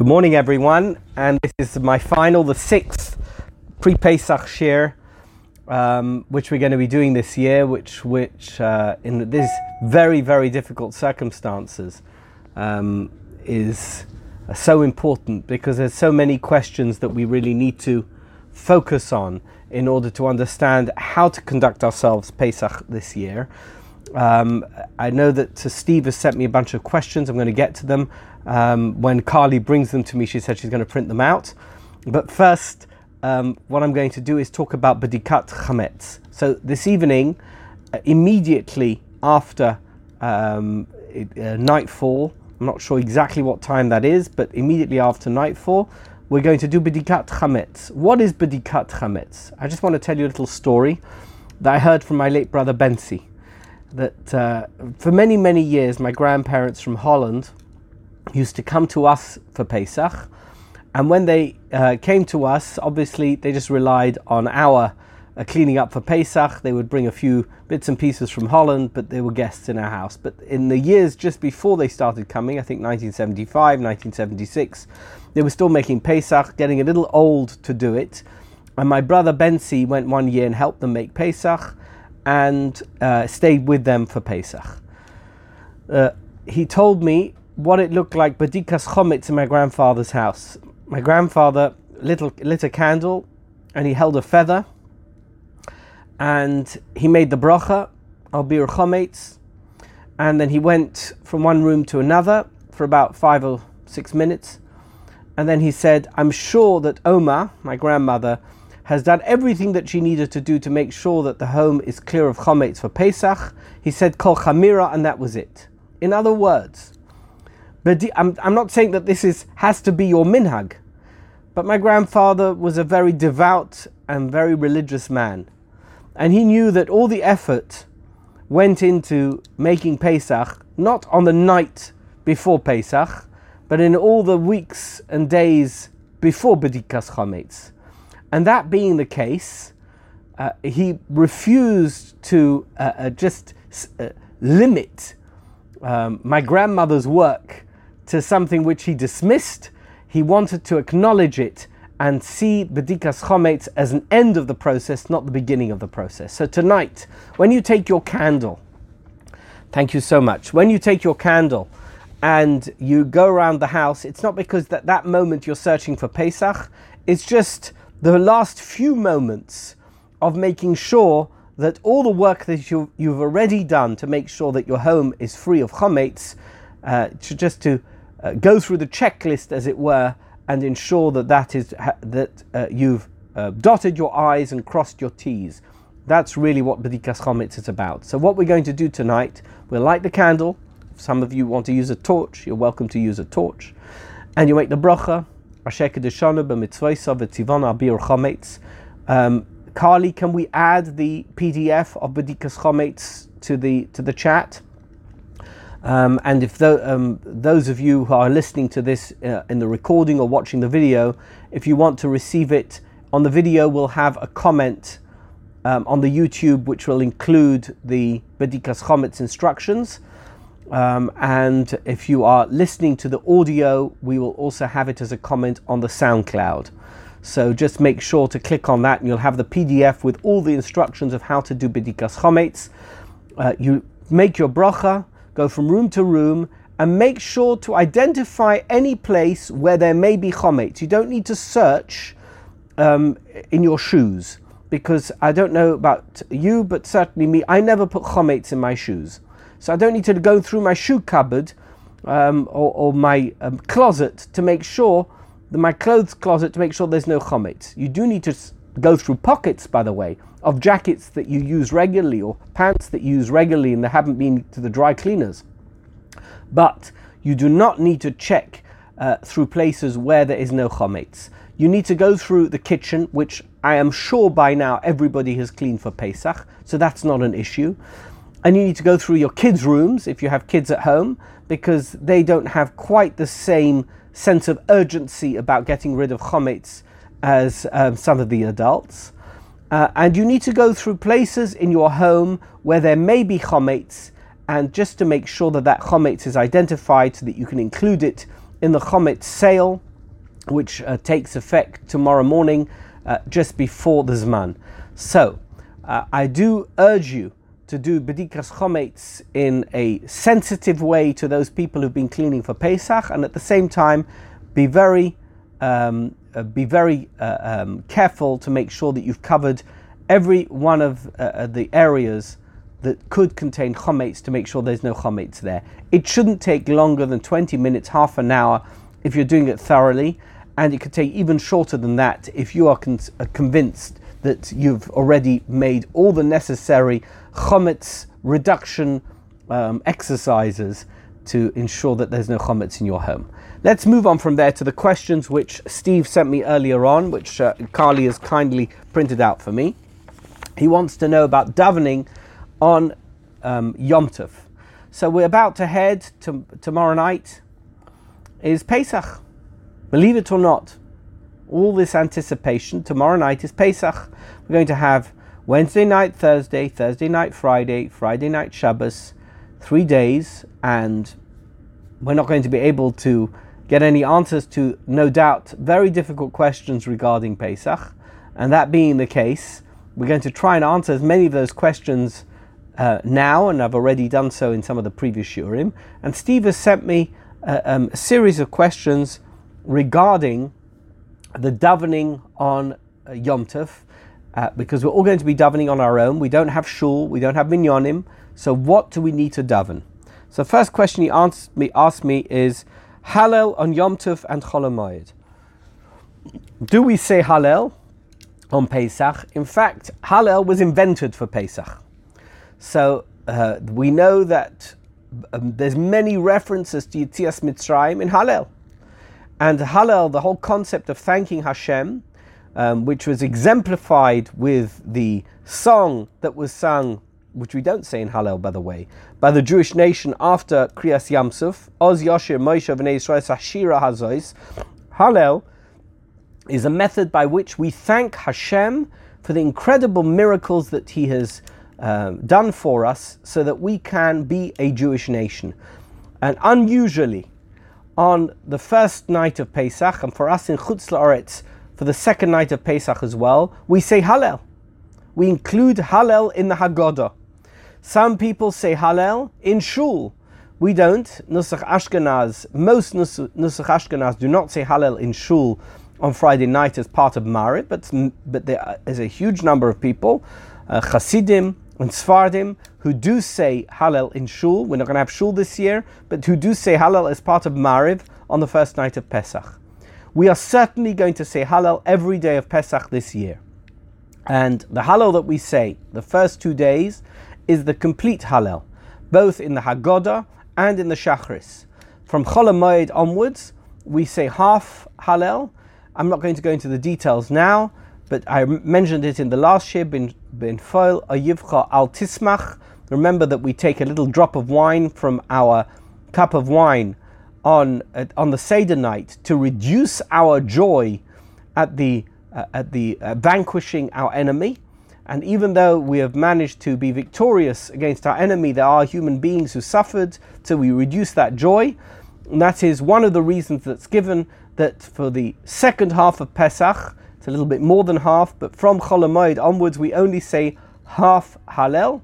Good morning, everyone, and this is my final, the sixth pre-Pesach shiur, um, which we're going to be doing this year, which, which uh, in these very, very difficult circumstances, um, is so important because there's so many questions that we really need to focus on in order to understand how to conduct ourselves Pesach this year. Um, I know that Steve has sent me a bunch of questions. I'm going to get to them. Um, when Carly brings them to me, she said she's going to print them out. But first, um, what I'm going to do is talk about Bedikat Chametz. So this evening, uh, immediately after um, it, uh, nightfall, I'm not sure exactly what time that is, but immediately after nightfall, we're going to do Bedikat Chametz. What is Bedikat Chametz? I just want to tell you a little story that I heard from my late brother Bensi that uh, for many, many years, my grandparents from Holland used to come to us for Pesach. And when they uh, came to us, obviously they just relied on our uh, cleaning up for Pesach. They would bring a few bits and pieces from Holland, but they were guests in our house. But in the years just before they started coming, I think 1975, 1976, they were still making Pesach, getting a little old to do it. And my brother Bensi went one year and helped them make Pesach and uh, stayed with them for Pesach. Uh, he told me what it looked like badikas chometz in my grandfather's house. My grandfather lit, lit a candle and he held a feather and he made the bracha al biur and then he went from one room to another for about five or six minutes and then he said, I'm sure that Oma, my grandmother, has done everything that she needed to do to make sure that the home is clear of chometz for Pesach. He said kol chamira, and that was it. In other words, but I'm, I'm not saying that this is has to be your minhag, but my grandfather was a very devout and very religious man, and he knew that all the effort went into making Pesach not on the night before Pesach, but in all the weeks and days before Bedikas Chametz. And that being the case, uh, he refused to uh, uh, just uh, limit um, my grandmother's work to something which he dismissed. He wanted to acknowledge it and see Bedikas Chometz as an end of the process, not the beginning of the process. So tonight, when you take your candle, thank you so much. When you take your candle and you go around the house, it's not because that that moment you're searching for Pesach. It's just the last few moments of making sure that all the work that you, you've already done to make sure that your home is free of chometz, uh, to just to uh, go through the checklist, as it were, and ensure that that is that uh, you've uh, dotted your i's and crossed your t's. That's really what Bedikas Chometz is about. So what we're going to do tonight, we'll light the candle. If some of you want to use a torch, you're welcome to use a torch. And you make the bracha, um, Carly, can we add the PDF of Bedikas Chometz to the to the chat? Um, and if um, those of you who are listening to this uh, in the recording or watching the video, if you want to receive it on the video, we'll have a comment um, on the YouTube which will include the Bedikas Chometz instructions. Um, and if you are listening to the audio, we will also have it as a comment on the SoundCloud. So just make sure to click on that and you'll have the PDF with all the instructions of how to do Bedikas Chometz. Uh, you make your bracha, go from room to room, and make sure to identify any place where there may be Chometz. You don't need to search um, in your shoes because I don't know about you, but certainly me, I never put Chometz in my shoes. So I don't need to go through my shoe cupboard um, or, or, my um, closet to make sure, my clothes closet to make sure there's no chometz. You do need to go through pockets, by the way, of jackets that you use regularly or pants that you use regularly and they haven't been to the dry cleaners. But you do not need to check uh, through places where there is no chometz. You need to go through the kitchen, which I am sure by now everybody has cleaned for Pesach, so that's not an issue and you need to go through your kids' rooms if you have kids at home because they don't have quite the same sense of urgency about getting rid of chometz as um, some of the adults. Uh, and you need to go through places in your home where there may be chometz, and just to make sure that that chometz is identified so that you can include it in the chometz sale which uh, takes effect tomorrow morning, uh, just before the Zman. So, uh, I do urge you to do Bedikas Chometz in a sensitive way to those people who've been cleaning for Pesach, and at the same time, be very, um, uh, be very uh, um, careful to make sure that you've covered every one of uh, the areas that could contain chometz to make sure there's no chometz there. It shouldn't take longer than 20 minutes, half an hour, if you're doing it thoroughly, and it could take even shorter than that if you are con- uh, convinced that you've already made all the necessary chometz reduction um, exercises to ensure that there's no chometz in your home. Let's move on from there to the questions which Steve sent me earlier on, which uh, Carly has kindly printed out for me. He wants to know about davening on um, Yom Tov. So we're about to head to tomorrow night is Pesach. Believe it or not, all this anticipation. Tomorrow night is Pesach. We're going to have Wednesday night, Thursday, Thursday night, Friday, Friday night, Shabbos, three days, and we're not going to be able to get any answers to, no doubt, very difficult questions regarding Pesach. And that being the case, we're going to try and answer as many of those questions uh, now, and I've already done so in some of the previous shurim. And Steve has sent me uh, um, a series of questions regarding the davening on uh, Yom Tov, uh, because we're all going to be davening on our own. We don't have shul, we don't have minyanim. So what do we need to daven? So first question he asked me, asked me is Hallel on Yom Tov and Chol Do we say Hallel on Pesach? In fact, Hallel was invented for Pesach. So uh, we know that um, there's many references to Yitzias Mitzrayim in Hallel. And Hallel, the whole concept of thanking Hashem, um, which was exemplified with the song that was sung, which we don't say in Hallel, by the way, by the Jewish nation after Kriyas Yamsuf, Oz Yoshir Moshe V'nei Yisrael Hashira Hazois. Hallel is a method by which we thank Hashem for the incredible miracles that He has um, done for us so that we can be a Jewish nation. And unusually, on the first night of Pesach, and for us in Chutz La'aretz, for the second night of Pesach as well, we say Hallel. We include Hallel in the Haggadah. Some people say Hallel in Shul. We don't. Nusach Ashkenaz, most Nusach Ashkenaz do not say Hallel in Shul on Friday night as part of Maariv, but, but there is a huge number of people, uh, Hasidim, and Sfardim who do say Hallel in Shul. We're not going to have Shul this year, but who do say Hallel as part of Mariv on the first night of Pesach. We are certainly going to say Hallel every day of Pesach this year. And the Hallel that we say the first two days is the complete Hallel, both in the Haggadah and in the Shachris. From Chol onwards, we say half Hallel. I'm not going to go into the details now, but I mentioned it in the last year, bin, bin foil ayivcha al tismach. Remember that we take a little drop of wine from our cup of wine on, on the Seder night to reduce our joy at the, uh, at the uh, vanquishing our enemy. And even though we have managed to be victorious against our enemy, there are human beings who suffered, so we reduce that joy. And that is one of the reasons that's given that for the second half of Pesach, it's a little bit more than half, but from Cholamoid onwards, we only say half Hallel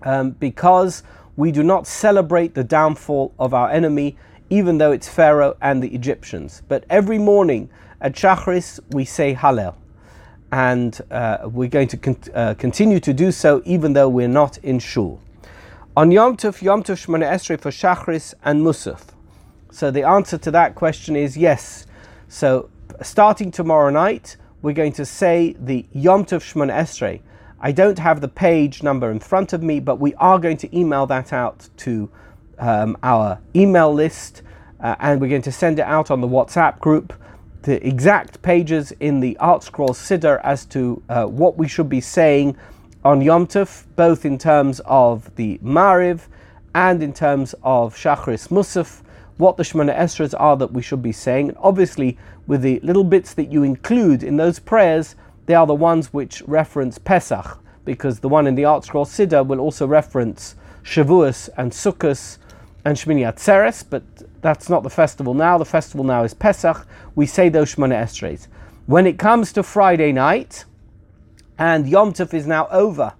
um, because we do not celebrate the downfall of our enemy, even though it's Pharaoh and the Egyptians. But every morning at Shachris, we say Hallel. And uh, we're going to con- uh, continue to do so even though we're not in Shul. On Yom Tov, Yom Tov Shmona Esrei for Shachris and Musaf. So the answer to that question is yes. So starting tomorrow night, we're going to say the Yom Tov Shmon Esrei. I don't have the page number in front of me, but we are going to email that out to um, our email list, uh, and we're going to send it out on the WhatsApp group. The exact pages in the ArtScroll Siddur as to uh, what we should be saying on Yom Tov, both in terms of the Mariv and in terms of Shachris Musaf, what the Shemona Esras are that we should be saying. Obviously, with the little bits that you include in those prayers, they are the ones which reference Pesach, because the one in the ArtScroll Siddur will also reference Shavuos and Sukkot and Shmini Atzeres, but that's not the festival now. The festival now is Pesach. We say those Shmona Esrei. When it comes to Friday night, and Yom Tov is now over,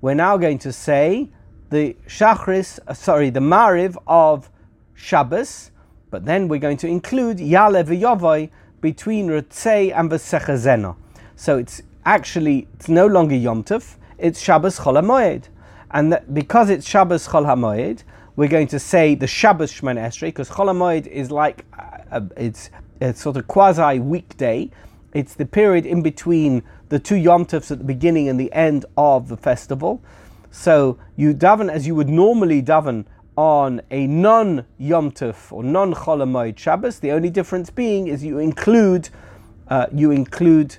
we're now going to say the Shachris, uh, sorry, the Mariv of Shabbos, but then we're going to include Yale v'Yovoi between Ritzei and V'Sechazena. So it's actually, it's no longer Yom Tov, it's Shabbos Chol HaMoed. And because it's Shabbos Chol HaMoed, we're going to say the Shabbos Shemon Esrei, because Cholamoid is like, uh, it's, it's sort of quasi weekday. It's the period in between the two Yom Tovs at the beginning and the end of the festival. So you daven as you would normally daven on a non Yom Tov or non Cholamoid Shabbos. The only difference being is you include uh, you include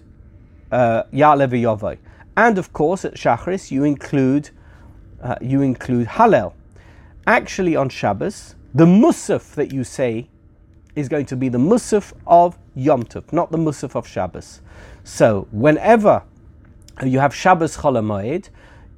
uh, Ya'le and of course at Shachris you include uh, you include Hallel. Actually, on Shabbos, the Musaf that you say is going to be the Musaf of Yom Tov, not the Musaf of Shabbos. So, whenever you have Shabbos Chol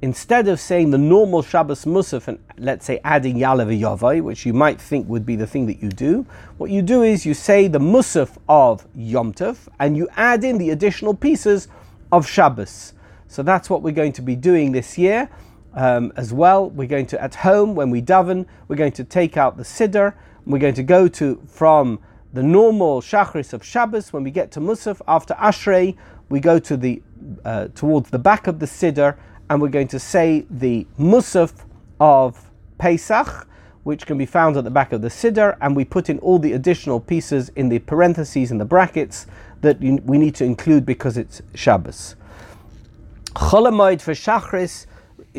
instead of saying the normal Shabbos Musaf and let's say adding Ya'le Yavai, which you might think would be the thing that you do, what you do is you say the Musaf of Yom Tov and you add in the additional pieces of Shabbos. So that's what we're going to be doing this year um, as well. We're going to, at home, when we daven, we're going to take out the Siddur. We're going to go to from the normal Shachris of Shabbos. When we get to Musaf, after Ashrei, we go to the uh, towards the back of the Siddur and we're going to say the Musaf of Pesach, which can be found at the back of the Siddur, and we put in all the additional pieces in the parentheses and the brackets that we need to include because it's Shabbos. Cholamoid for Shachris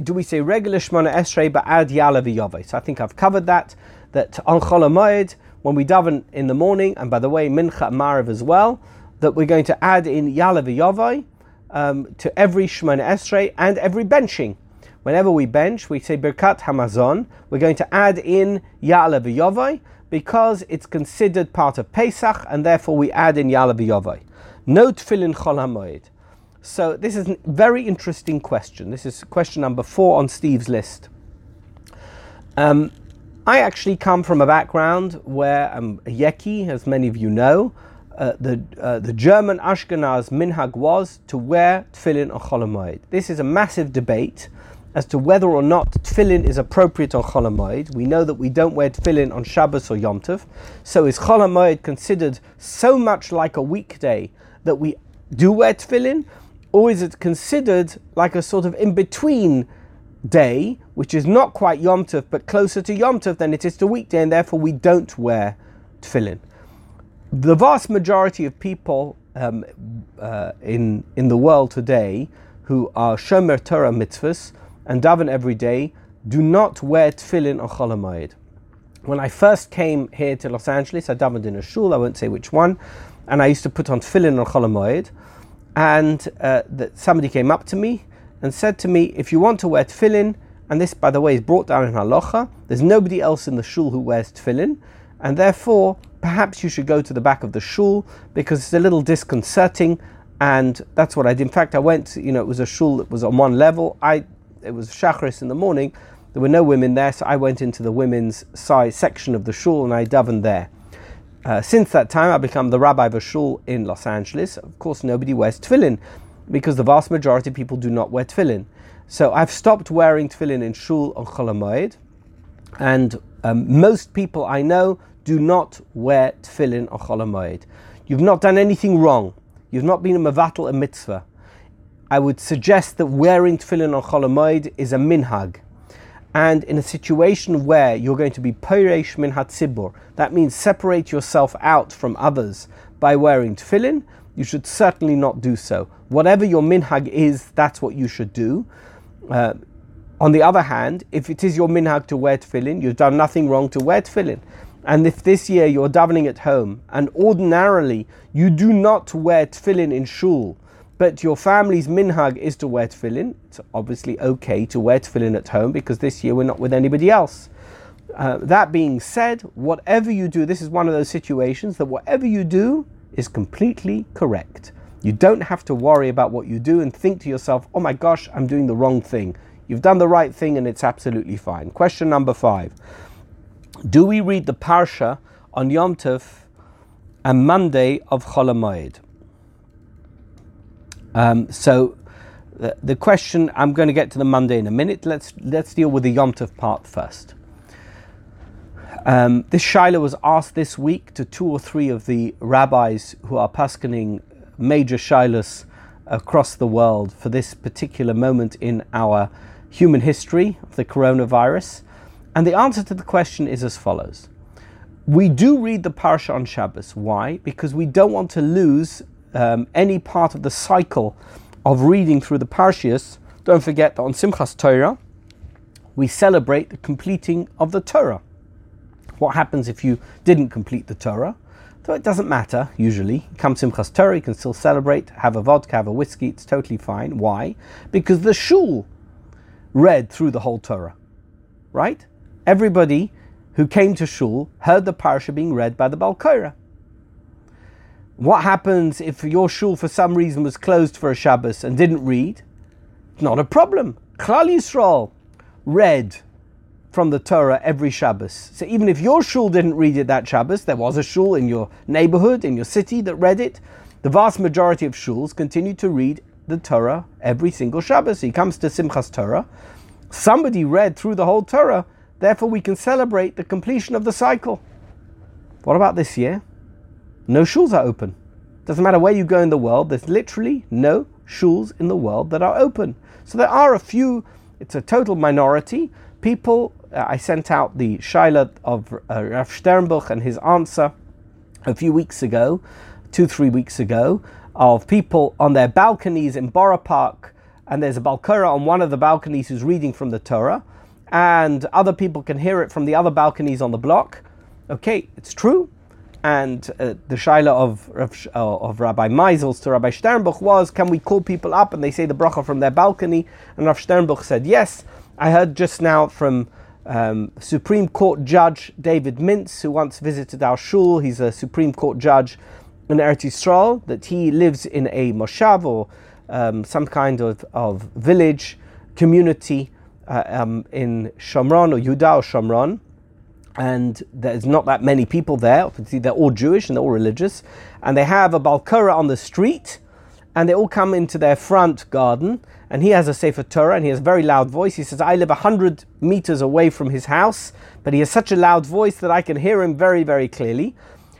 do we say regular Shmona Esrei ba'ad Ya'le v'Yavai? So I think I've covered that. That on Chol when we daven in the morning, and by the way, Mincha and as well, that we're going to add in Ya'le v'Yavai um, to every Shmona Esrei and every benching. Whenever we bench, we say Birkat Hamazon. We're going to add in Ya'le v'Yavai because it's considered part of Pesach, and therefore we add in Ya'le v'Yavai. No tefillin Chol. So this is a very interesting question. This is question number four on Steve's list. Um, I actually come from a background where I'm a Yeki, as many of you know. Uh, the, uh, the German Ashkenaz minhag was to wear tefillin on Cholamoid. This is a massive debate as to whether or not tefillin is appropriate on Cholamoid. We know that we don't wear tefillin on Shabbos or Yom Tov. So is Cholamoid considered so much like a weekday that we do wear tefillin? Or is it considered like a sort of in between day, which is not quite Yom Tov, but closer to Yom Tov than it is to weekday, and therefore we don't wear tefillin? The vast majority of people um, uh, in, in the world today who are Shomer Torah mitzvahs and daven every day do not wear tefillin or cholamayid. When I first came here to Los Angeles, I davened in a shul, I won't say which one, and I used to put on tefillin or cholamayid and uh, that somebody came up to me and said to me, if you want to wear tefillin, and this, by the way, is brought down in halacha, there's nobody else in the shul who wears tefillin, and therefore perhaps you should go to the back of the shul because it's a little disconcerting, and that's what I did. In fact, I went, you know, it was a shul that was on one level. I, it was shachris in the morning. There were no women there, so I went into the women's side section of the shul and I davened there. Uh, since that time, I've become the rabbi of a shul in Los Angeles. Of course, nobody wears tefillin because the vast majority of people do not wear tefillin. So I've stopped wearing tefillin in shul on Cholamoid, and um, most people I know do not wear tefillin on Cholamoid. You've not done anything wrong. You've not been a mavatal a mitzvah. I would suggest that wearing tefillin on Cholamoid is a minhag and in a situation where you're going to be Peiresh min hatzibur, that means separate yourself out from others by wearing tefillin, you should certainly not do so. Whatever your minhag is, that's what you should do. Uh, on the other hand, if it is your minhag to wear tefillin, you've done nothing wrong to wear tefillin. And if this year you're davening at home and ordinarily you do not wear tefillin in shul, but your family's minhag is to wear tefillin. It's obviously okay to wear tefillin at home because this year we're not with anybody else. Uh, that being said, whatever you do, this is one of those situations that whatever you do is completely correct. You don't have to worry about what you do and think to yourself, oh my gosh, I'm doing the wrong thing. You've done the right thing and it's absolutely fine. Question number five. do we read the Parsha on Yom Tov and Monday of Chol Hamoed? Um, so the, the question I'm going to get to the Monday in a minute. Let's let's deal with the Yom Tov part first. Um, this Shaila was asked this week to two or three of the rabbis who are paskening major Shilas across the world for this particular moment in our human history of the coronavirus. And the answer to the question is as follows. We do read the Parsha on Shabbos. Why? Because we don't want to lose um, any part of the cycle of reading through the Parshias. Don't forget that on Simchas Torah, we celebrate the completing of the Torah. What happens if you didn't complete the Torah? So it doesn't matter, usually. Come Simchas Torah, you can still celebrate, have a vodka, have a whiskey, it's totally fine. Why? Because the shul read through the whole Torah, right? Everybody who came to shul heard the parsha being read by the Balkaira. What happens if your shul for some reason was closed for a Shabbos and didn't read? Not a problem. Klal Yisrael read from the Torah every Shabbos. So even if your shul didn't read it that Shabbos, there was a shul in your neighborhood, in your city that read it. The vast majority of shuls continue to read the Torah every single Shabbos. He comes to Simchas Torah. Somebody read through the whole Torah, therefore we can celebrate the completion of the cycle. What about this year? No shuls are open. Doesn't matter where you go in the world, there's literally no shuls in the world that are open. So there are a few, it's a total minority, people uh, I sent out the Shaila of uh, Rav Sternbuch and his answer a few weeks ago, two, three weeks ago, of people on their balconies in Borough Park, and there's a Balkara on one of the balconies who's reading from the Torah, and other people can hear it from the other balconies on the block. Okay, it's true. And uh, the Shaila of, of, uh, of Rabbi Meisels to Rabbi Sternbuch was, can we call people up and they say the bracha from their balcony? And Rav Sternbuch said, yes. I heard just now from um, Supreme Court Judge David Mintz, who once visited our shul. He's a Supreme Court judge in Eretz Yisrael, that he lives in a moshav or um, some kind of, of village community uh, um, in Shomron or Yudah or Shomron. And there's not that many people there. Obviously, they're all Jewish and they're all religious. And they have a Balkara on the street, and they all come into their front garden and he has a Sefer Torah and he has a very loud voice. He says, I live 100 meters away from his house, but he has such a loud voice that I can hear him very, very clearly.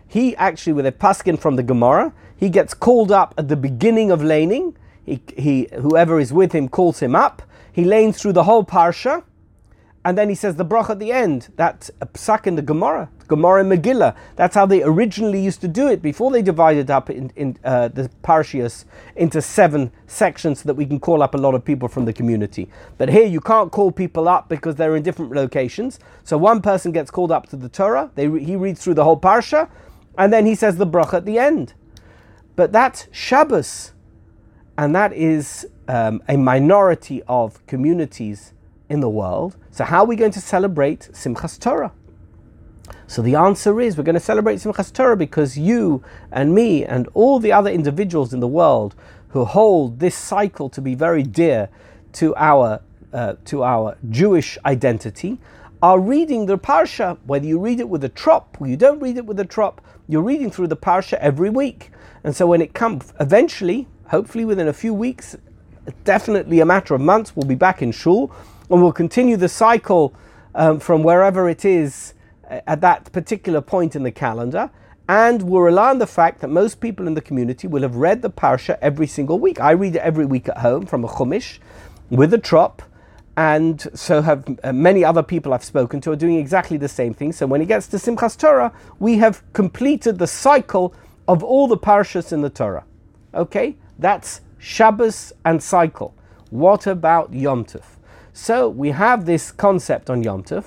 He actually, with a paskin from the Gemara, he gets called up at the beginning of laning. He, he, whoever is with him calls him up. He lanes through the whole parsha and then he says the brach at the end. That's a psak in the Gemara, Gemara Megillah. That's how they originally used to do it before they divided up in, in uh, the parshias into seven sections so that we can call up a lot of people from the community. But here you can't call people up because they're in different locations. So one person gets called up to the Torah. They, he reads through the whole parsha, and then he says the brach at the end. But that's Shabbos, and that is um, a minority of communities in the world. So, how are we going to celebrate Simchas Torah? So, the answer is we're going to celebrate Simchas Torah because you and me and all the other individuals in the world who hold this cycle to be very dear to our, uh, to our Jewish identity are reading the Parsha. Whether you read it with a trop or you don't read it with a trop, you're reading through the Parsha every week. And so, when it comes eventually, hopefully within a few weeks, definitely a matter of months, we'll be back in Shul and we'll continue the cycle um, from wherever it is uh, at that particular point in the calendar. And we'll rely on the fact that most people in the community will have read the parsha every single week. I read it every week at home from a chumash with a trop, and so have uh, many other people I've spoken to are doing exactly the same thing. So when it gets to Simchas Torah, we have completed the cycle of all the parshas in the Torah. Okay, that's Shabbos and cycle. What about Yom Tov? So we have this concept on Yom Tov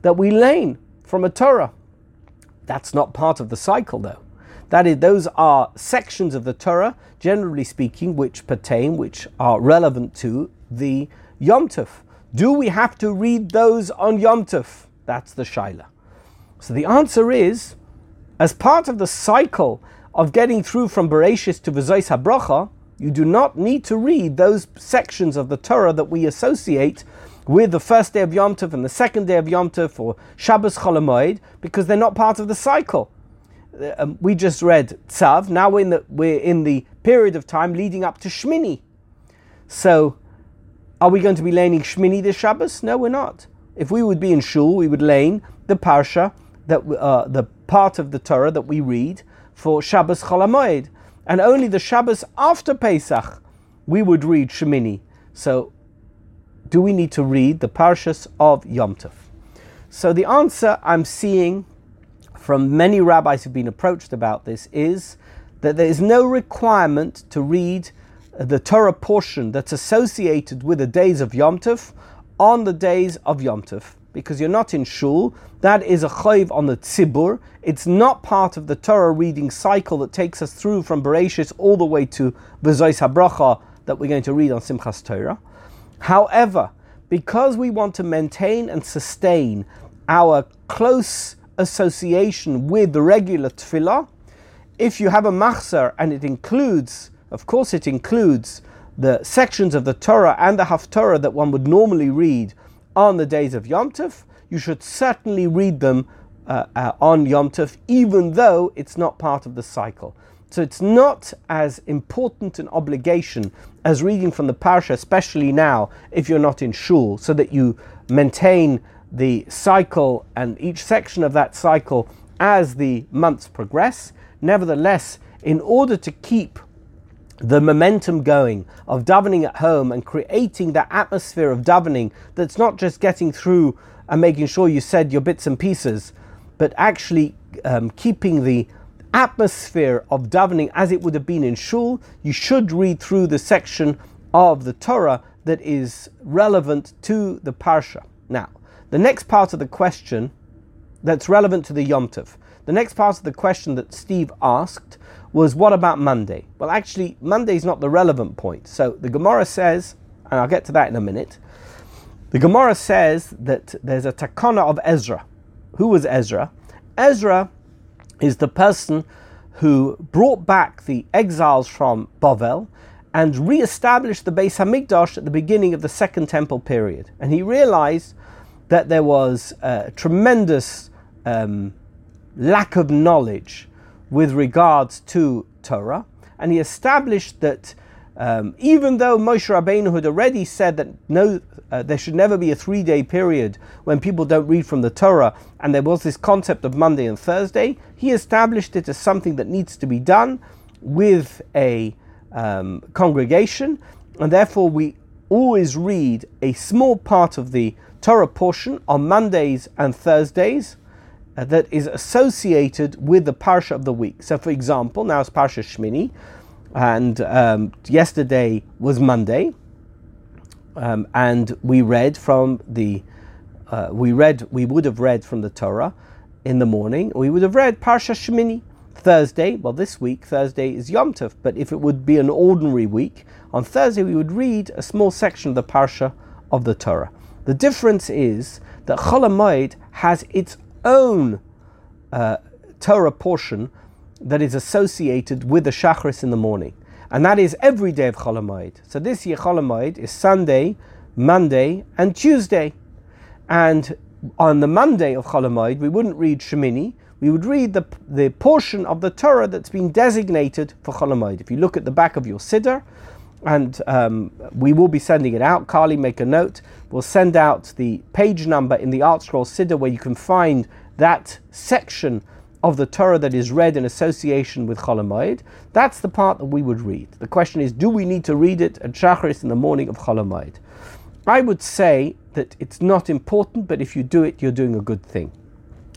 that we lane from a Torah. That's not part of the cycle though. That is, those are sections of the Torah, generally speaking, which pertain, which are relevant to the Yom Tov. Do we have to read those on Yom Tov? That's the Shaila. So the answer is, as part of the cycle of getting through from Bereshis to V'zos HaBracha, you do not need to read those sections of the Torah that we associate with the first day of Yom Tov and the second day of Yom Tov for Shabbos Cholamoid because they're not part of the cycle. Uh, um, we just read Tzav. Now we're in, the, we're in the period of time leading up to Shmini. So, are we going to be laning Shmini this Shabbos? No, we're not. If we would be in Shul, we would lane the Parsha, that uh, the part of the Torah that we read for Shabbos Cholamoid. And only the Shabbos after Pesach we would read Shemini. So, do we need to read the Parshas of Yom Tov? So, the answer I'm seeing from many rabbis who've been approached about this is that there is no requirement to read the Torah portion that's associated with the days of Yom Tov on the days of Yom Tov because you're not in shul. That is a chayv on the tzibur. It's not part of the Torah reading cycle that takes us through from Bereshit all the way to Bezois Habracha that we're going to read on Simchas Torah. However, because we want to maintain and sustain our close association with the regular tefillah, if you have a machzor and it includes, of course, it includes the sections of the Torah and the Haftorah that one would normally read on the days of Yom Tov, you should certainly read them uh, uh, on Yom Tov, even though it's not part of the cycle. So it's not as important an obligation as reading from the parsha, especially now if you're not in shul, so that you maintain the cycle and each section of that cycle as the months progress. Nevertheless, in order to keep the momentum going of davening at home and creating that atmosphere of davening that's not just getting through and making sure you said your bits and pieces, but actually um, keeping the atmosphere of davening as it would have been in shul, you should read through the section of the Torah that is relevant to the parsha. Now, the next part of the question that's relevant to the Yom Tov. The next part of the question that Steve asked was what about Monday? Well, actually, Monday is not the relevant point. So the Gemara says, and I'll get to that in a minute. The Gemara says that there's a takana of Ezra. Who was Ezra? Ezra is the person who brought back the exiles from Bavel and re-established the Beis Hamikdash at the beginning of the Second Temple period. And he realized that there was a tremendous um, lack of knowledge with regards to Torah, and he established that um, even though Moshe Rabbeinu had already said that no, uh, there should never be a three-day period when people don't read from the Torah, and there was this concept of Monday and Thursday, he established it as something that needs to be done with a um, congregation, and therefore we always read a small part of the Torah portion on Mondays and Thursdays, uh, that is associated with the parsha of the week. So, for example, now it's Parsha Shmini, and um, yesterday was Monday, um, and we read from the uh, we read we would have read from the Torah in the morning. We would have read Parsha Shmini. Thursday, well, this week Thursday is Yom Tov, but if it would be an ordinary week, on Thursday we would read a small section of the parsha of the Torah. The difference is that Chol has its own uh, Torah portion that is associated with the Shachris in the morning. And that is every day of Cholamoid. So this year Cholamoid is Sunday, Monday, and Tuesday. And on the Monday of Cholamoid, we wouldn't read Shemini, we would read the, the portion of the Torah that's been designated for Cholamoid. If you look at the back of your Siddur, and um, we will be sending it out. Carly, make a note. We'll send out the page number in the ArtScroll Siddur where you can find that section of the Torah that is read in association with Cholamoid. That's the part that we would read. The question is, do we need to read it at Shacharis in the morning of Cholamoid? I would say that it's not important, but if you do it, you're doing a good thing.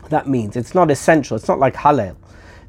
That means it's not essential. It's not like Hallel.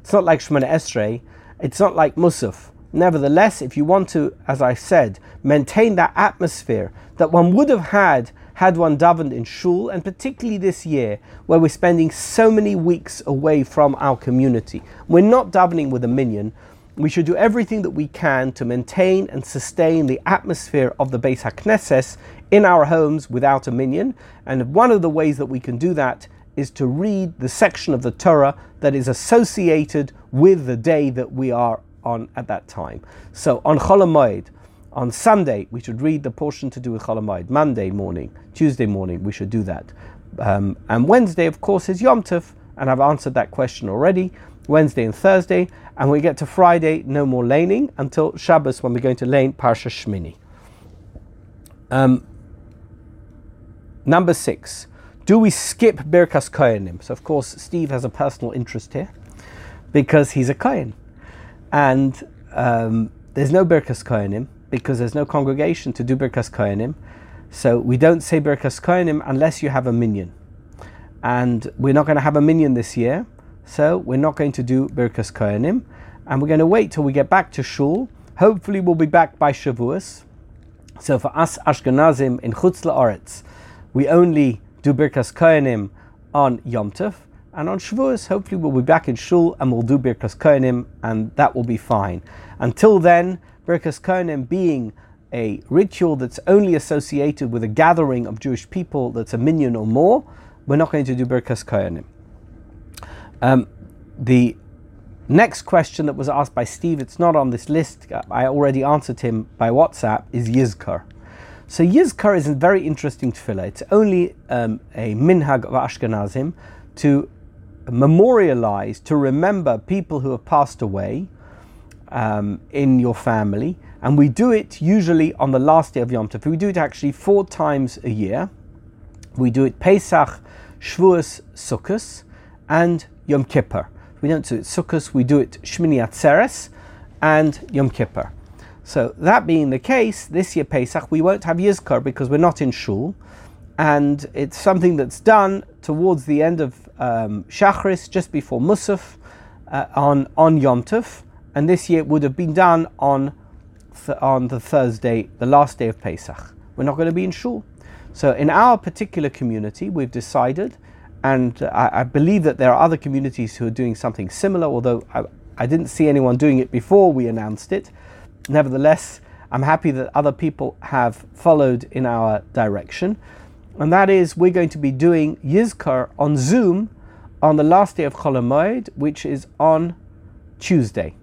It's not like Shemona Esrei. It's not like Musaf. Nevertheless, if you want to, as I said, maintain that atmosphere that one would have had had one davened in shul, and particularly this year where we're spending so many weeks away from our community, we're not davening with a minion. We should do everything that we can to maintain and sustain the atmosphere of the Beis HaKnesses in our homes without a minion. And one of the ways that we can do that is to read the section of the Torah that is associated with the day that we are on at that time. So on Cholamoid, On Sunday, we should read the portion to do with Cholamayid. Monday morning, Tuesday morning, we should do that. Um, and Wednesday, of course, is Yom Tov, and I've answered that question already. Wednesday and Thursday, and we get to Friday, no more laning until Shabbos when we're going to lane Parsha Shmini. Um, number six, do we skip Birkas Kohanim? So, of course, Steve has a personal interest here because he's a Kohen. And um, there's no Birkas Kohanim because there's no congregation to do Birkas Kohanim. So we don't say Birkas Kohanim unless you have a minion. And we're not going to have a minion this year, so we're not going to do Birkas Kohanim. And we're going to wait till we get back to Shul. Hopefully we'll be back by Shavuos. So for us Ashkenazim in Chutz La'aretz, we only do Birkas Kohanim on Yom Tov. And on Shavuos, hopefully we'll be back in Shul and we'll do Birkas Kohanim and that will be fine. Until then, Birkas Kohanim being a ritual that's only associated with a gathering of Jewish people that's a minyan or more, we're not going to do Birkas Kohanim. Um, the next question that was asked by Steve, it's not on this list, I already answered him by WhatsApp, is Yizkor. So Yizkor is a very interesting tefillah. It's only um, a minhag of Ashkenazim to memorialize, to remember people who have passed away um, in your family. And we do it usually on the last day of Yom Tov. We do it actually four times a year. We do it Pesach, Shavuos, Sukkot, and Yom Kippur. We don't do it Sukkot, we do it Shmini Atzeres and Yom Kippur. So that being the case, this year Pesach we won't have Yizkor because we're not in Shul, and it's something that's done towards the end of um, Shachris, just before Musaf, uh, on on Yom Tov, and this year it would have been done on th- on the Thursday, the last day of Pesach. We're not going to be in Shul. So in our particular community, we've decided, and I, I believe that there are other communities who are doing something similar, although I, I didn't see anyone doing it before we announced it. Nevertheless, I'm happy that other people have followed in our direction. And that is, we're going to be doing Yizkor on Zoom on the last day of Cholamoid, which is on Tuesday.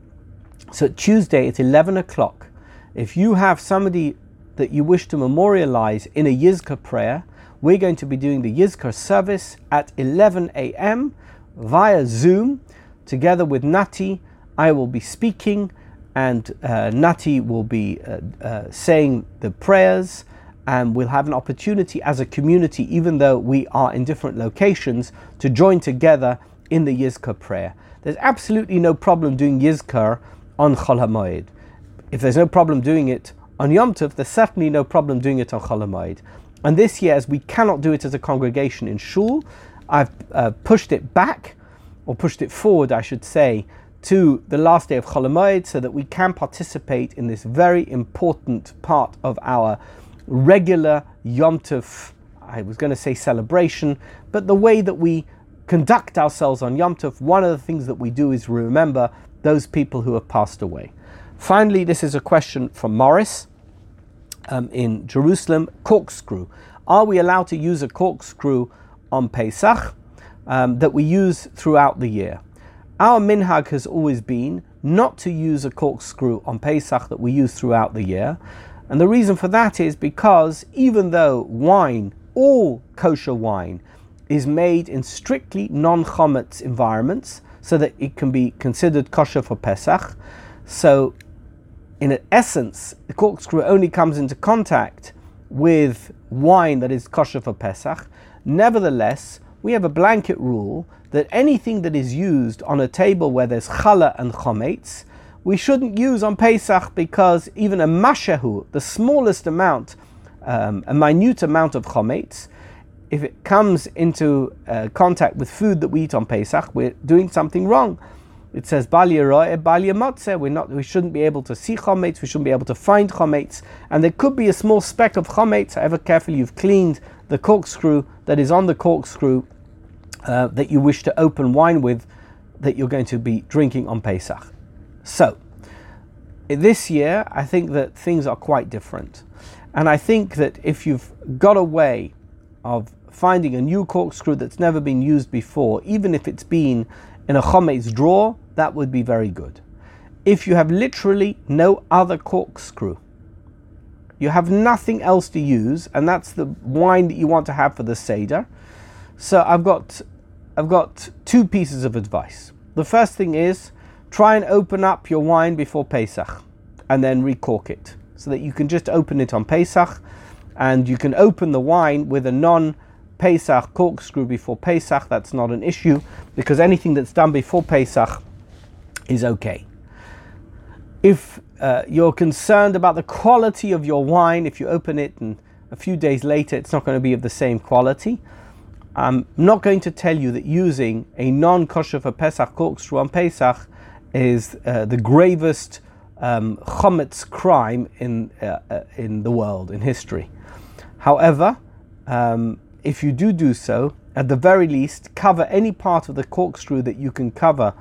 So Tuesday at 11 o'clock, if you have somebody that you wish to memorialize in a Yizkor prayer, we're going to be doing the Yizkor service at 11 a.m. via Zoom. Together with Nati, I will be speaking, and uh, Nati will be uh, uh, saying the prayers, and we'll have an opportunity as a community, even though we are in different locations, to join together in the Yizkor prayer. There's absolutely no problem doing Yizkor on Chol HaMoed. If there's no problem doing it on Yom Tov, there's certainly no problem doing it on Chol HaMoed. And this year, as we cannot do it as a congregation in Shul, I've uh, pushed it back, or pushed it forward, I should say, to the last day of Chol HaMoed so that we can participate in this very important part of our regular Yom Tov, I was going to say celebration, but the way that we conduct ourselves on Yom Tov, one of the things that we do is remember those people who have passed away. Finally, this is a question from Morris um, in Jerusalem corkscrew. Are we allowed to use a corkscrew on Pesach um, that we use throughout the year? Our minhag has always been not to use a corkscrew on Pesach that we use throughout the year. And the reason for that is because even though wine, all kosher wine, is made in strictly non chometz environments, so that it can be considered kosher for Pesach. So, in essence, the corkscrew only comes into contact with wine that is kosher for Pesach. Nevertheless, we have a blanket rule that anything that is used on a table where there's challah and chometz, we shouldn't use on Pesach because even a mashahu, the smallest amount, um, a minute amount of chometz, if it comes into uh, contact with food that we eat on Pesach, we're doing something wrong. It says bal bal We're not. We shouldn't be able to see chometz. We shouldn't be able to find chometz. And there could be a small speck of chometz. However carefully you've cleaned the corkscrew that is on the corkscrew uh, that you wish to open wine with, that you're going to be drinking on Pesach. So this year, I think that things are quite different, and I think that if you've got a way of finding a new corkscrew that's never been used before, even if it's been in a chometz drawer, that would be very good. If you have literally no other corkscrew you have nothing else to use, and that's the wine that you want to have for the Seder. So I've got, I've got two pieces of advice. The first thing is try and open up your wine before Pesach and then recork it so that you can just open it on Pesach and you can open the wine with a non Pesach corkscrew before Pesach. That's not an issue because anything that's done before Pesach is okay. If uh, you're concerned about the quality of your wine, if you open it and a few days later it's not going to be of the same quality, I'm not going to tell you that using a non kosher for Pesach corkscrew on Pesach is uh, the gravest um, chometz crime in, uh, uh, in the world, in history. However, um, if you do do so, at the very least, cover any part of the corkscrew that you can cover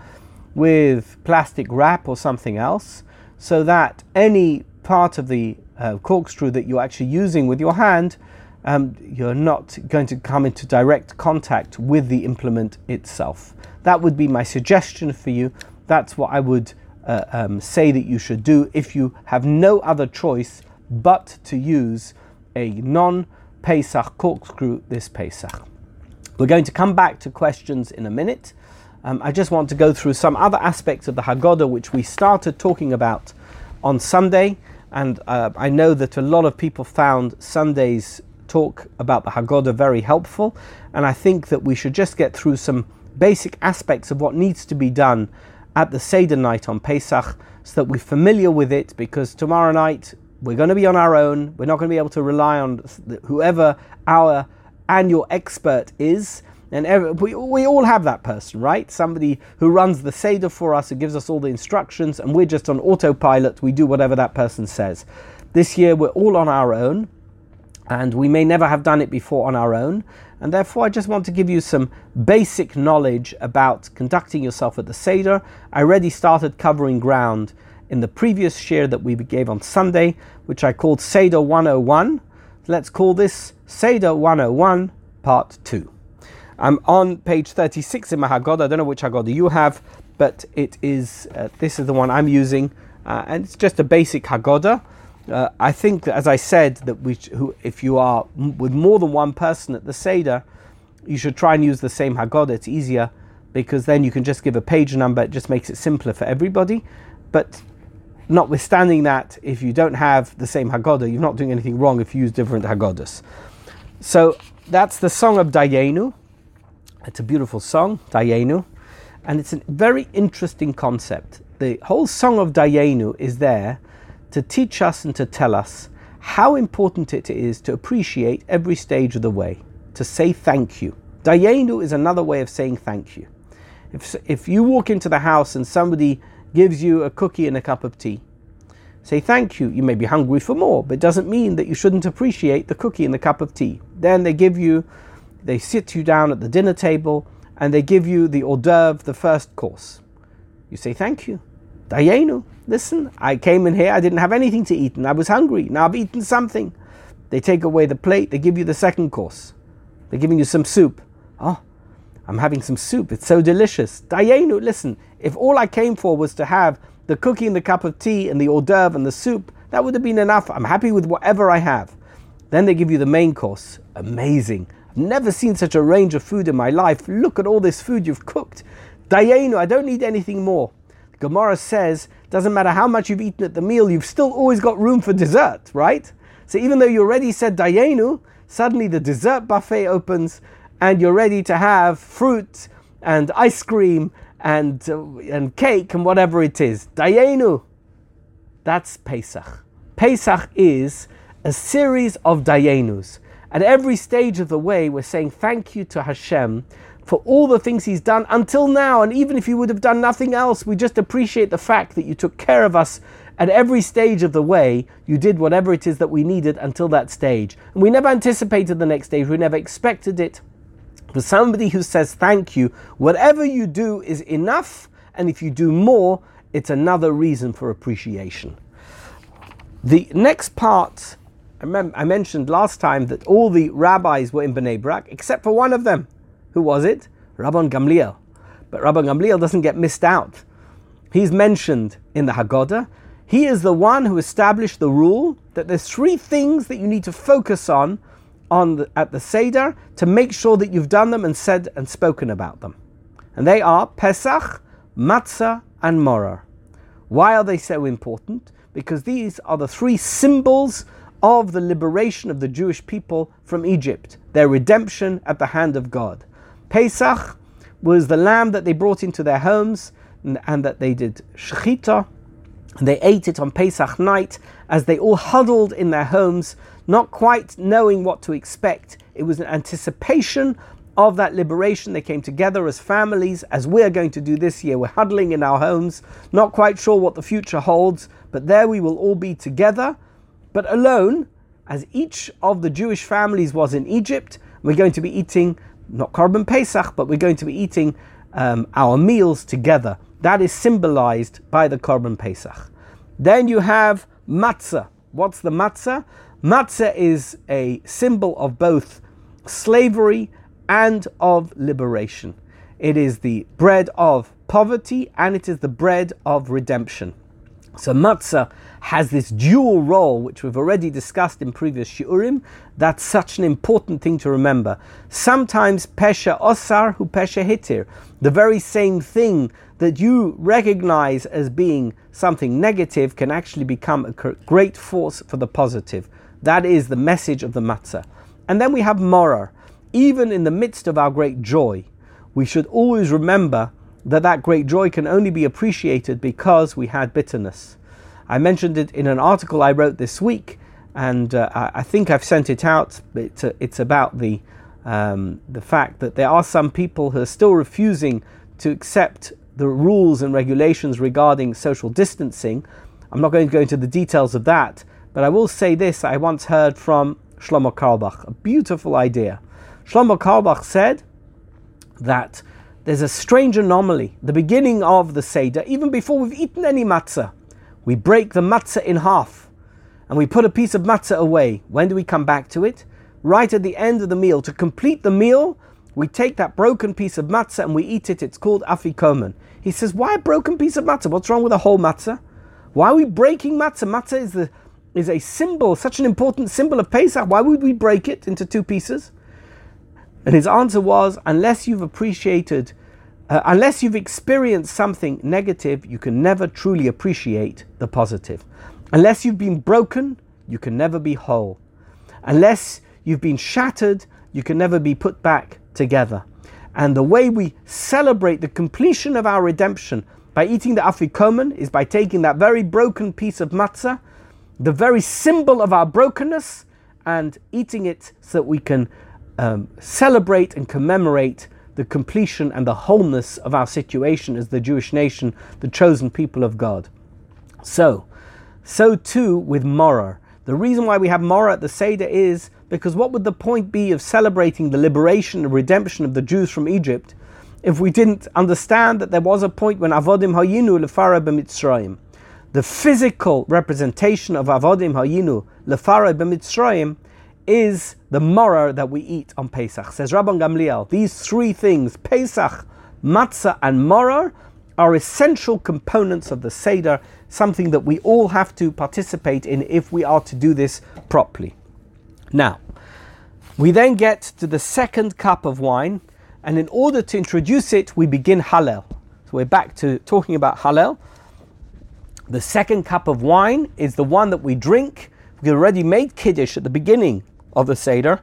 with plastic wrap or something else, so that any part of the uh, corkscrew that you're actually using with your hand, um, you're not going to come into direct contact with the implement itself. That would be my suggestion for you. That's what I would uh, um, say that you should do if you have no other choice but to use a non Pesach corkscrew this Pesach. We're going to come back to questions in a minute. Um, I just want to go through some other aspects of the Haggadah which we started talking about on Sunday, and uh, I know that a lot of people found Sunday's talk about the Haggadah very helpful, and I think that we should just get through some basic aspects of what needs to be done at the Seder night on Pesach so that we're familiar with it because tomorrow night we're going to be on our own. We're not going to be able to rely on whoever our annual expert is. And every, we, we all have that person, right? Somebody who runs the Seder for us, who gives us all the instructions, and we're just on autopilot. We do whatever that person says. This year, we're all on our own, and we may never have done it before on our own. And therefore, I just want to give you some basic knowledge about conducting yourself at the Seder. I already started covering ground in the previous shiur that we gave on Sunday, which I called Seder 101. Let's call this Seder 101 Part 2. I'm on page 36 in my Haggadah. I don't know which Haggadah you have, but it is uh, this is the one I'm using, uh, and it's just a basic Haggadah. Uh, I think, as I said, that we, who, if you are m- with more than one person at the Seder, you should try and use the same Haggadah. It's easier because then you can just give a page number. It just makes it simpler for everybody. But notwithstanding that, if you don't have the same Haggadah, you're not doing anything wrong if you use different Haggadahs. So that's the song of Dayenu. It's a beautiful song, Dayenu, and it's a very interesting concept. The whole song of Dayenu is there to teach us and to tell us how important it is to appreciate every stage of the way, to say thank you. Dayenu is another way of saying thank you. If, if you walk into the house and somebody gives you a cookie and a cup of tea. Say thank you. You may be hungry for more, but it doesn't mean that you shouldn't appreciate the cookie and the cup of tea. Then they give you, they sit you down at the dinner table and they give you the hors d'oeuvre, the first course. You say thank you. Dayenu, listen, I came in here, I didn't have anything to eat and I was hungry. Now I've eaten something. They take away the plate, they give you the second course. They're giving you some soup. Oh, I'm having some soup. It's so delicious. Dayenu, listen, if all I came for was to have the cookie and the cup of tea and the hors d'oeuvre and the soup, that would have been enough. I'm happy with whatever I have. Then they give you the main course. Amazing. I've never seen such a range of food in my life. Look at all this food you've cooked. Dayenu, I don't need anything more. Gemara says, doesn't matter how much you've eaten at the meal, you've still always got room for dessert, right? So even though you already said Dayenu, suddenly the dessert buffet opens and you're ready to have fruit and ice cream and, uh, and cake and whatever it is. Dayenu. That's Pesach. Pesach is a series of Dayenus. At every stage of the way, we're saying thank you to Hashem for all the things He's done until now. And even if He would have done nothing else, we just appreciate the fact that you took care of us at every stage of the way. You did whatever it is that we needed until that stage. And we never anticipated the next stage, we never expected it. For somebody who says thank you, whatever you do is enough, and if you do more, it's another reason for appreciation. The next part, I, remember, I mentioned last time that all the rabbis were in Bnei Brak, except for one of them. Who was it? Rabban Gamliel. But Rabban Gamliel doesn't get missed out. He's mentioned in the Haggadah. He is the one who established the rule that there's three things that you need to focus on on the, at the Seder to make sure that you've done them and said and spoken about them. And they are Pesach, Matzah, and Moror. Why are they so important? Because these are the three symbols of the liberation of the Jewish people from Egypt, their redemption at the hand of God. Pesach was the lamb that they brought into their homes and, and that they did shechita. They ate it on Pesach night as they all huddled in their homes, not quite knowing what to expect. It was an anticipation of that liberation. They came together as families, as we're going to do this year. We're huddling in our homes, not quite sure what the future holds, but there we will all be together, but alone, as each of the Jewish families was in Egypt. We're going to be eating not Korban Pesach, but we're going to be eating um, our meals together. That is symbolized by the Korban Pesach. Then you have matzah. What's the matzah? Matzah is a symbol of both slavery and of liberation. It is the bread of poverty and it is the bread of redemption. So matzah has this dual role, which we've already discussed in previous shiurim. That's such an important thing to remember. Sometimes pesha osar hu pesha hitir, the very same thing that you recognize as being something negative can actually become a great force for the positive. That is the message of the matzah. And then we have moror. Even in the midst of our great joy, we should always remember that that great joy can only be appreciated because we had bitterness. I mentioned it in an article I wrote this week, and uh, I think I've sent it out. It's, uh, it's about the um, the fact that there are some people who are still refusing to accept the rules and regulations regarding social distancing. I'm not going to go into the details of that, but I will say this: I once heard from Shlomo Carlebach a beautiful idea. Shlomo Carlebach said that there's a strange anomaly. The beginning of the Seder, even before we've eaten any matzah, we break the matzah in half and we put a piece of matzah away. When do we come back to it? Right at the end of the meal. To complete the meal, we take that broken piece of matzah and we eat it. It's called afikomen. He says, Why a broken piece of matzah? What's wrong with a whole matzah? Why are we breaking matzah? Matzah is, the, is a symbol, such an important symbol of Pesach. Why would we break it into two pieces? And his answer was unless you've appreciated, uh, unless you've experienced something negative, you can never truly appreciate the positive. Unless you've been broken, you can never be whole. Unless you've been shattered, you can never be put back together. And the way we celebrate the completion of our redemption by eating the afikomen is by taking that very broken piece of matzah, the very symbol of our brokenness, and eating it so that we can um, celebrate and commemorate the completion and the wholeness of our situation as the Jewish nation, the chosen people of God. So, so too with Moror. The reason why we have Moror at the Seder is because what would the point be of celebrating the liberation and redemption of the Jews from Egypt if we didn't understand that there was a point when Avodim Hayinu Lefara b'Mitzrayim, the physical representation of Avodim Hayinu Lefara b'Mitzrayim is the moror that we eat on Pesach. Says Rabban Gamliel, these three things, Pesach, matzah, and moror, are essential components of the Seder, something that we all have to participate in if we are to do this properly. Now, we then get to the second cup of wine, and in order to introduce it, we begin Hallel. So we're back to talking about Hallel. The second cup of wine is the one that we drink. We already made Kiddush at the beginning of the Seder.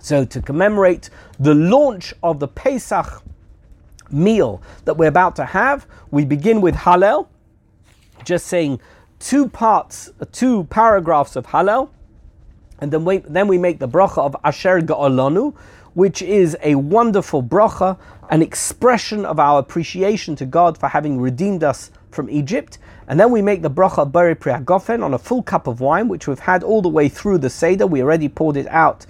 So, to commemorate the launch of the Pesach meal that we're about to have, we begin with Hallel, just saying two parts, two paragraphs of Hallel, and then we, then we make the bracha of Asher Ga'olanu, which is a wonderful bracha, an expression of our appreciation to God for having redeemed us from Egypt. And then we make the bracha bari priagofen on a full cup of wine, which we've had all the way through the Seder. We already poured it out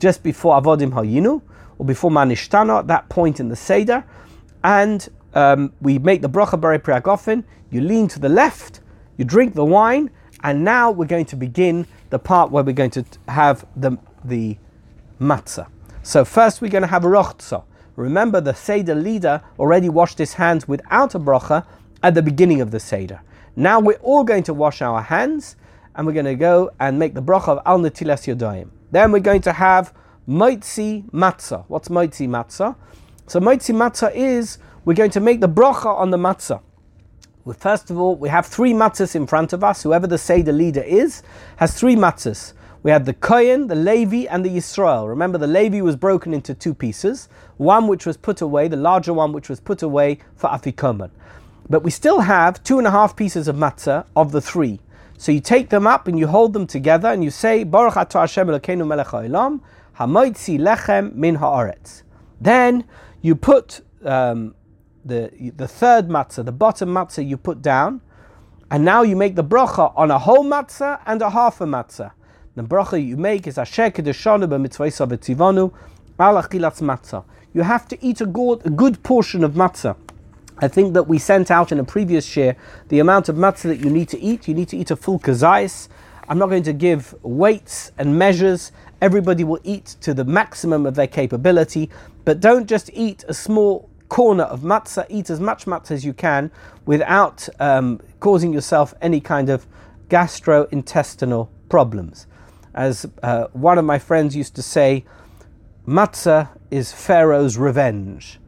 just before Avodim Hayinu, or before Manishtana, at that point in the Seder. And um, we make the bracha bari priagofen. You lean to the left, you drink the wine, and now we're going to begin the part where we're going to have the, the matzah. So first we're going to have a rochza. Remember, the Seder leader already washed his hands without a bracha at the beginning of the Seder. Now we're all going to wash our hands and we're going to go and make the bracha of Al Netilas Yadayim. Then we're going to have Moitzi Matzah. What's Moitzi Matzah? So Moitzi Matzah is we're going to make the bracha on the matzah. Well, first of all, we have three matzahs in front of us. Whoever the Seder leader is has three matzahs. We have the Kohen, the Levi, and the Yisrael. Remember, the Levi was broken into two pieces. One which was put away, the larger one which was put away for Afikoman. But we still have two and a half pieces of matzah of the three. So you take them up and you hold them together and you say, Baruch atah Hashem Elokeinu melech ha'olam, hamoitzi lechem min haaretz. Then you put um, the, the third matzah, the bottom matzah you put down, and now you make the bracha on a whole matzah and a half a matzah. The bracha you make is Asher Kedeshanu b'mitzvaysa v'tzivanu al achilas matzah. You have to eat a good, a good portion of matzah. I think that we sent out in a previous year the amount of matzah that you need to eat. You need to eat a full kazais. I'm not going to give weights and measures. Everybody will eat to the maximum of their capability, but don't just eat a small corner of matzah. Eat as much matzah as you can without um, causing yourself any kind of gastrointestinal problems. As uh, one of my friends used to say, matzah is Pharaoh's revenge.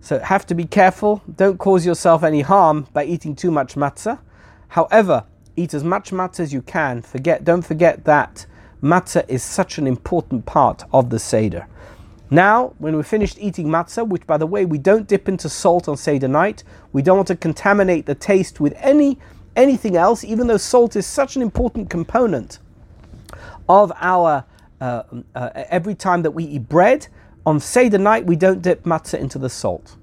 So have to be careful. Don't cause yourself any harm by eating too much matzah. However, eat as much matzah as you can. Forget, don't forget that matzah is such an important part of the seder. Now, when we're finished eating matzah, which by the way we don't dip into salt on seder night, we don't want to contaminate the taste with any anything else, even though salt is such an important component of our uh, uh, every time that we eat bread on Seder night, we don't dip matzah into the salt.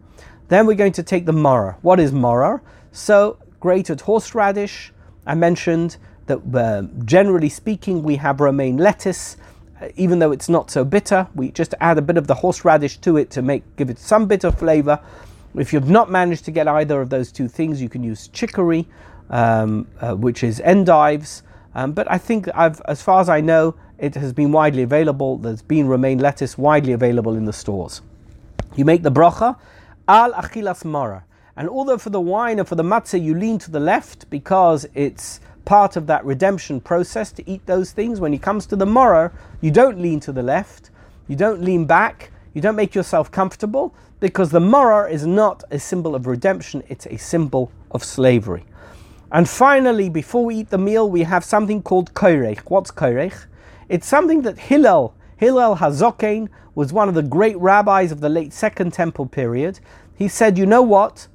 Then we're going to take the maror. What is maror? So, grated horseradish. I mentioned that uh, generally speaking, we have romaine lettuce. Uh, even though it's not so bitter, we just add a bit of the horseradish to it to make give it some bitter flavor. If you've not managed to get either of those two things, you can use chicory, um, uh, which is endives. Um, but I think, I've, as far as I know, it has been widely available. There's been romaine lettuce widely available in the stores. You make the bracha al achilas maror. And although for the wine and for the matzah you lean to the left because it's part of that redemption process to eat those things, when it comes to the maror, you don't lean to the left, you don't lean back, you don't make yourself comfortable because the maror is not a symbol of redemption, it's a symbol of slavery. And finally, before we eat the meal, we have something called koirech. What's koirech? It's something that Hillel, Hillel Hazokain, was one of the great rabbis of the late Second Temple period. He said, You know what?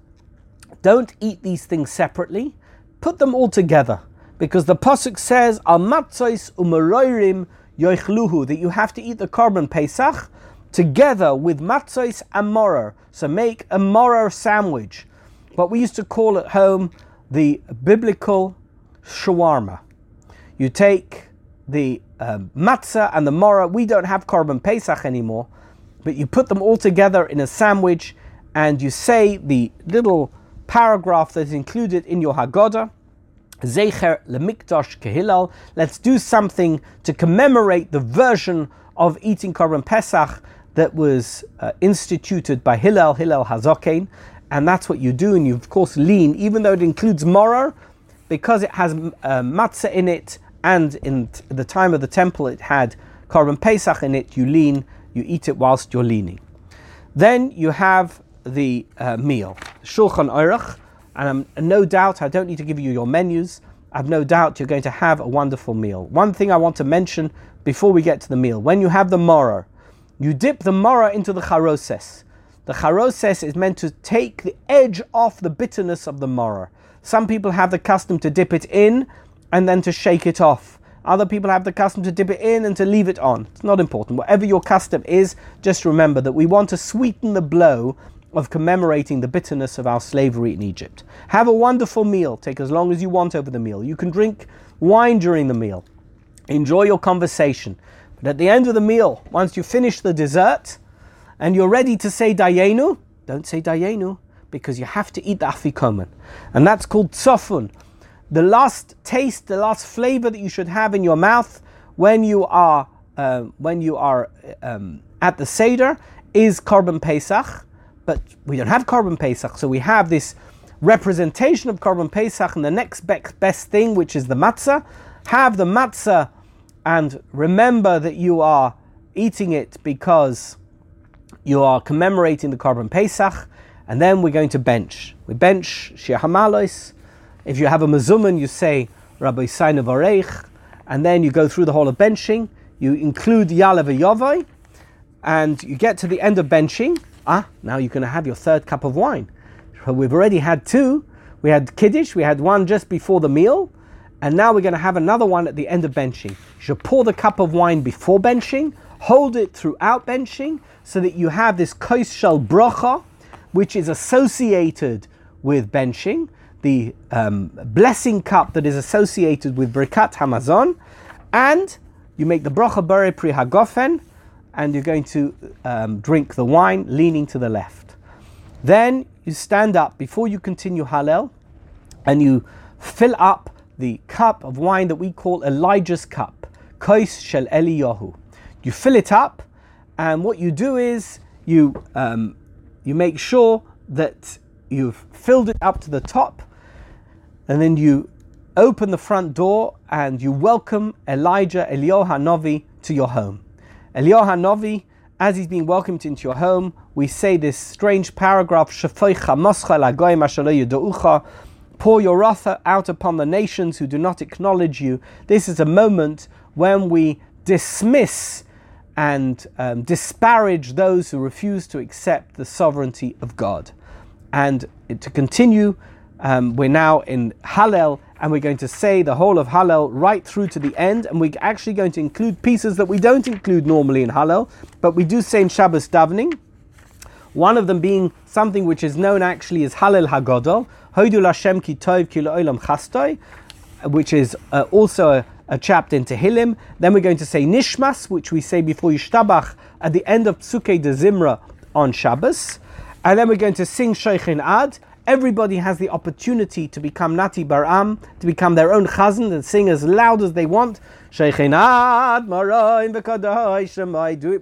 Don't eat these things separately, put them all together. Because the Pasuk says, Al matzois umaroirim yoichluhu, that you have to eat the korban Pesach together with matzois and. So make a moror sandwich. What we used to call at home the biblical shawarma. You take the um, matzah and the moror. We don't have korban pesach anymore, but you put them all together in a sandwich and you say the little paragraph that is included in your Haggadah. Zecher lemikdash k'Hillel. Let's do something to commemorate the version of eating korban pesach that was uh, instituted by Hillel, Hillel Hazokain, and that's what you do. And you of course lean, even though it includes moror, because it has uh, matzah in it and in the time of the temple it had korban pesach in it, you lean, you eat it whilst you're leaning. Then you have the uh, meal, Shulchan Aruch, and um, no doubt I don't need to give you your menus. I've no doubt you're going to have a wonderful meal. One thing I want to mention before we get to the meal: when you have the moror, you dip the moror into the charoses. The charoses is meant to take the edge off the bitterness of the moror. Some people have the custom to dip it in and then to shake it off. Other people have the custom to dip it in and to leave it on. It's not important. Whatever your custom is, just remember that we want to sweeten the blow of commemorating the bitterness of our slavery in Egypt. Have a wonderful meal. Take as long as you want over the meal. You can drink wine during the meal. Enjoy your conversation. But at the end of the meal, once you finish the dessert and you're ready to say Dayenu, don't say Dayenu because you have to eat the afikomen. And that's called tsofun the last taste, the last flavor that you should have in your mouth when you are uh, when you are um, at the seder is korban pesach. But we don't have korban pesach, so we have this representation of korban pesach and the next best thing, which is the matzah. have the matzah and remember that you are eating it because you are commemorating the Korban Pesach, and then we're going to bench. We bench Shir Hamalos. If you have a Mazuman, you say Rabbi Sainav Areich, and then you go through the whole of benching. You include Ya'aleh V'yavo, and you get to the end of benching. Ah, now you're going to have your third cup of wine. We've already had two. We had Kiddush, we had one just before the meal, and now we're going to have another one at the end of benching. You should pour the cup of wine before benching, hold it throughout benching, so that you have this kois shel bracha, which is associated with benching, the um, blessing cup that is associated with Birkat Hamazon, and you make the bracha bere pri hagofen, and you're going to um, drink the wine leaning to the left. Then you stand up before you continue Hallel, and you fill up the cup of wine that we call Elijah's cup, Kois Shel Eliyahu. You fill it up, and what you do is you um, you make sure that you've filled it up to the top, and then you open the front door and you welcome Elijah Eliyahu Hanovi to your home. Eliyahu Hanovi, as he's being welcomed into your home, we say this strange paragraph: Pour your wrath out upon the nations who do not acknowledge you. This is a moment when we dismiss and um, disparage those who refuse to accept the sovereignty of God. And to continue, um, we're now in Hallel, and we're going to say the whole of Hallel right through to the end, and we're actually going to include pieces that we don't include normally in Hallel, but we do say in Shabbos davening. One of them being something which is known actually as Hallel Hagodol, Hoidul Hashem ki tov ki chasdoi, which is uh, also a, a chapter in Tehillim. Then we're going to say Nishmas, which we say before Yishtabach at the end of Psuke de Zimra on Shabbos. And then we're going to sing Shochen Ad. Everybody has the opportunity to become Nati Baram, to become their own chazan and sing as loud as they want. Do it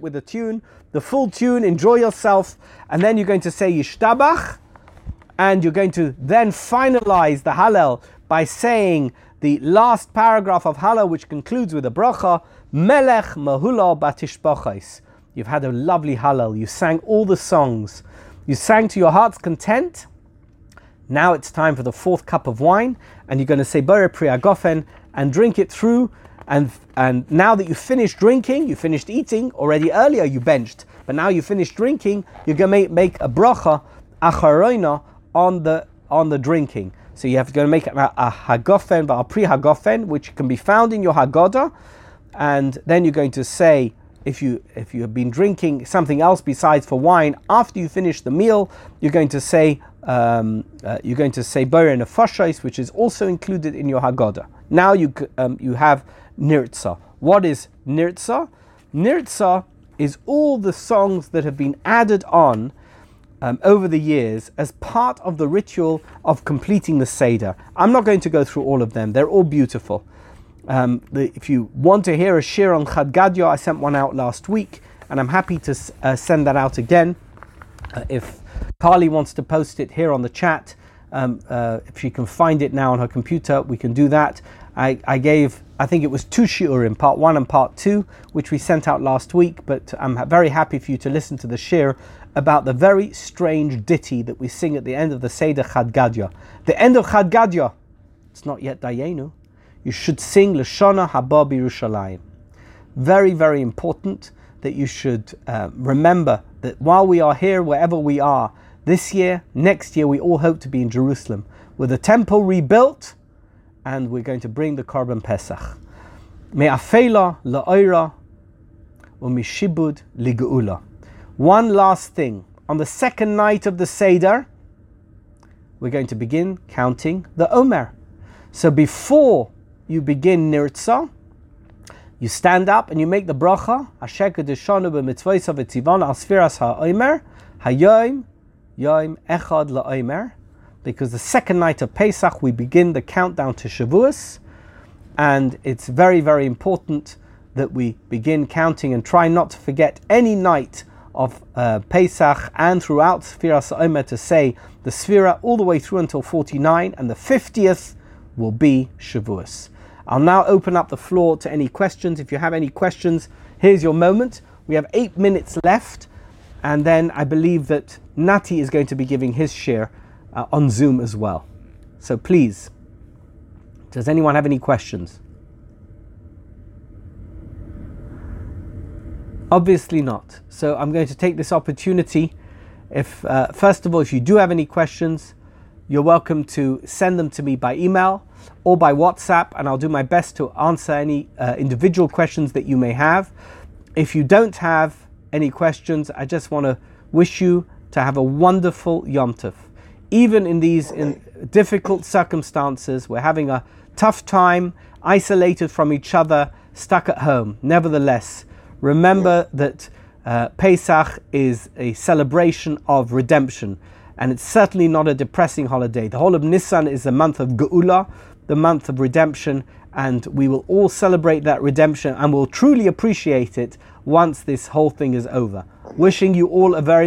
with the tune, the full tune, enjoy yourself. And then you're going to say Yishtabach and you're going to then finalize the Hallel by saying the last paragraph of Hallel, which concludes with a bracha, Melech Mahula Batishbachais. You've had a lovely Hallel. You sang all the songs. You sang to your heart's content. Now it's time for the fourth cup of wine, and you're going to say Bore Priagofen and drink it through. And, and now that you've finished drinking, you finished eating, already earlier you benched, but now you finished drinking, you're going to make, make a bracha, acharoina, on the on the drinking. So you have to make a, a hagofen, but a pre hagofen, which can be found in your hagoda, and then you're going to say if you if you have been drinking something else besides for wine after you finish the meal, you're going to say um, uh, you're going to say ber and a which is also included in your hagoda. Now you um, you have nirtza. What is nirtza? Nirtza is all the songs that have been added on um, over the years as part of the ritual of completing the Seder. I'm not going to go through all of them, they're all beautiful. Um, the, if you want to hear a shiur on Chad Gadya, I sent one out last week, and I'm happy to uh, send that out again. Uh, if Carly wants to post it here on the chat, um, uh, if she can find it now on her computer, we can do that. I, I gave, I think it was two shiurim, part one and part two, which we sent out last week, but I'm very happy for you to listen to the shiur about the very strange ditty that we sing at the end of the Seder Chad Gadya. The end of Chad Gadya, it's not yet Dayenu. You should sing Lashona Haba Yerushalayim. Very, very important that you should uh, remember that while we are here, wherever we are, this year, next year, we all hope to be in Jerusalem with the temple rebuilt and we're going to bring the Korban Pesach. Me'afela la'oira u'mishibud ligeula. One last thing. On the second night of the Seder, we're going to begin counting the Omer. So before you begin Nirtza, you stand up and you make the bracha, Asher Kedeshanu b'mitzvaysav etzivon al sfiras ha'omer, hayoim, yoim echad la'omer. Because the second night of Pesach, we begin the countdown to Shavuos, and it's very, very important that we begin counting and try not to forget any night of uh, Pesach and throughout Sfiras Ha'omer to say the Sfira all the way through until 49, and the 50th will be Shavuos. I'll now open up the floor to any questions. If you have any questions, here's your moment. We have eight minutes left, and then I believe that Nati is going to be giving his shiur uh, on Zoom as well. So please, does anyone have any questions? Obviously not. So I'm going to take this opportunity. If uh, first of all, if you do have any questions, you're welcome to send them to me by email or by WhatsApp, and I'll do my best to answer any uh, individual questions that you may have. If you don't have any questions, I just want to wish you to have a wonderful Yom Tov. Even in these in difficult circumstances, we're having a tough time, isolated from each other, stuck at home. Nevertheless, remember that uh, Pesach is a celebration of redemption, and it's certainly not a depressing holiday. The whole of Nisan is the month of Geula, the month of redemption, and we will all celebrate that redemption and will truly appreciate it once this whole thing is over. Wishing you all a very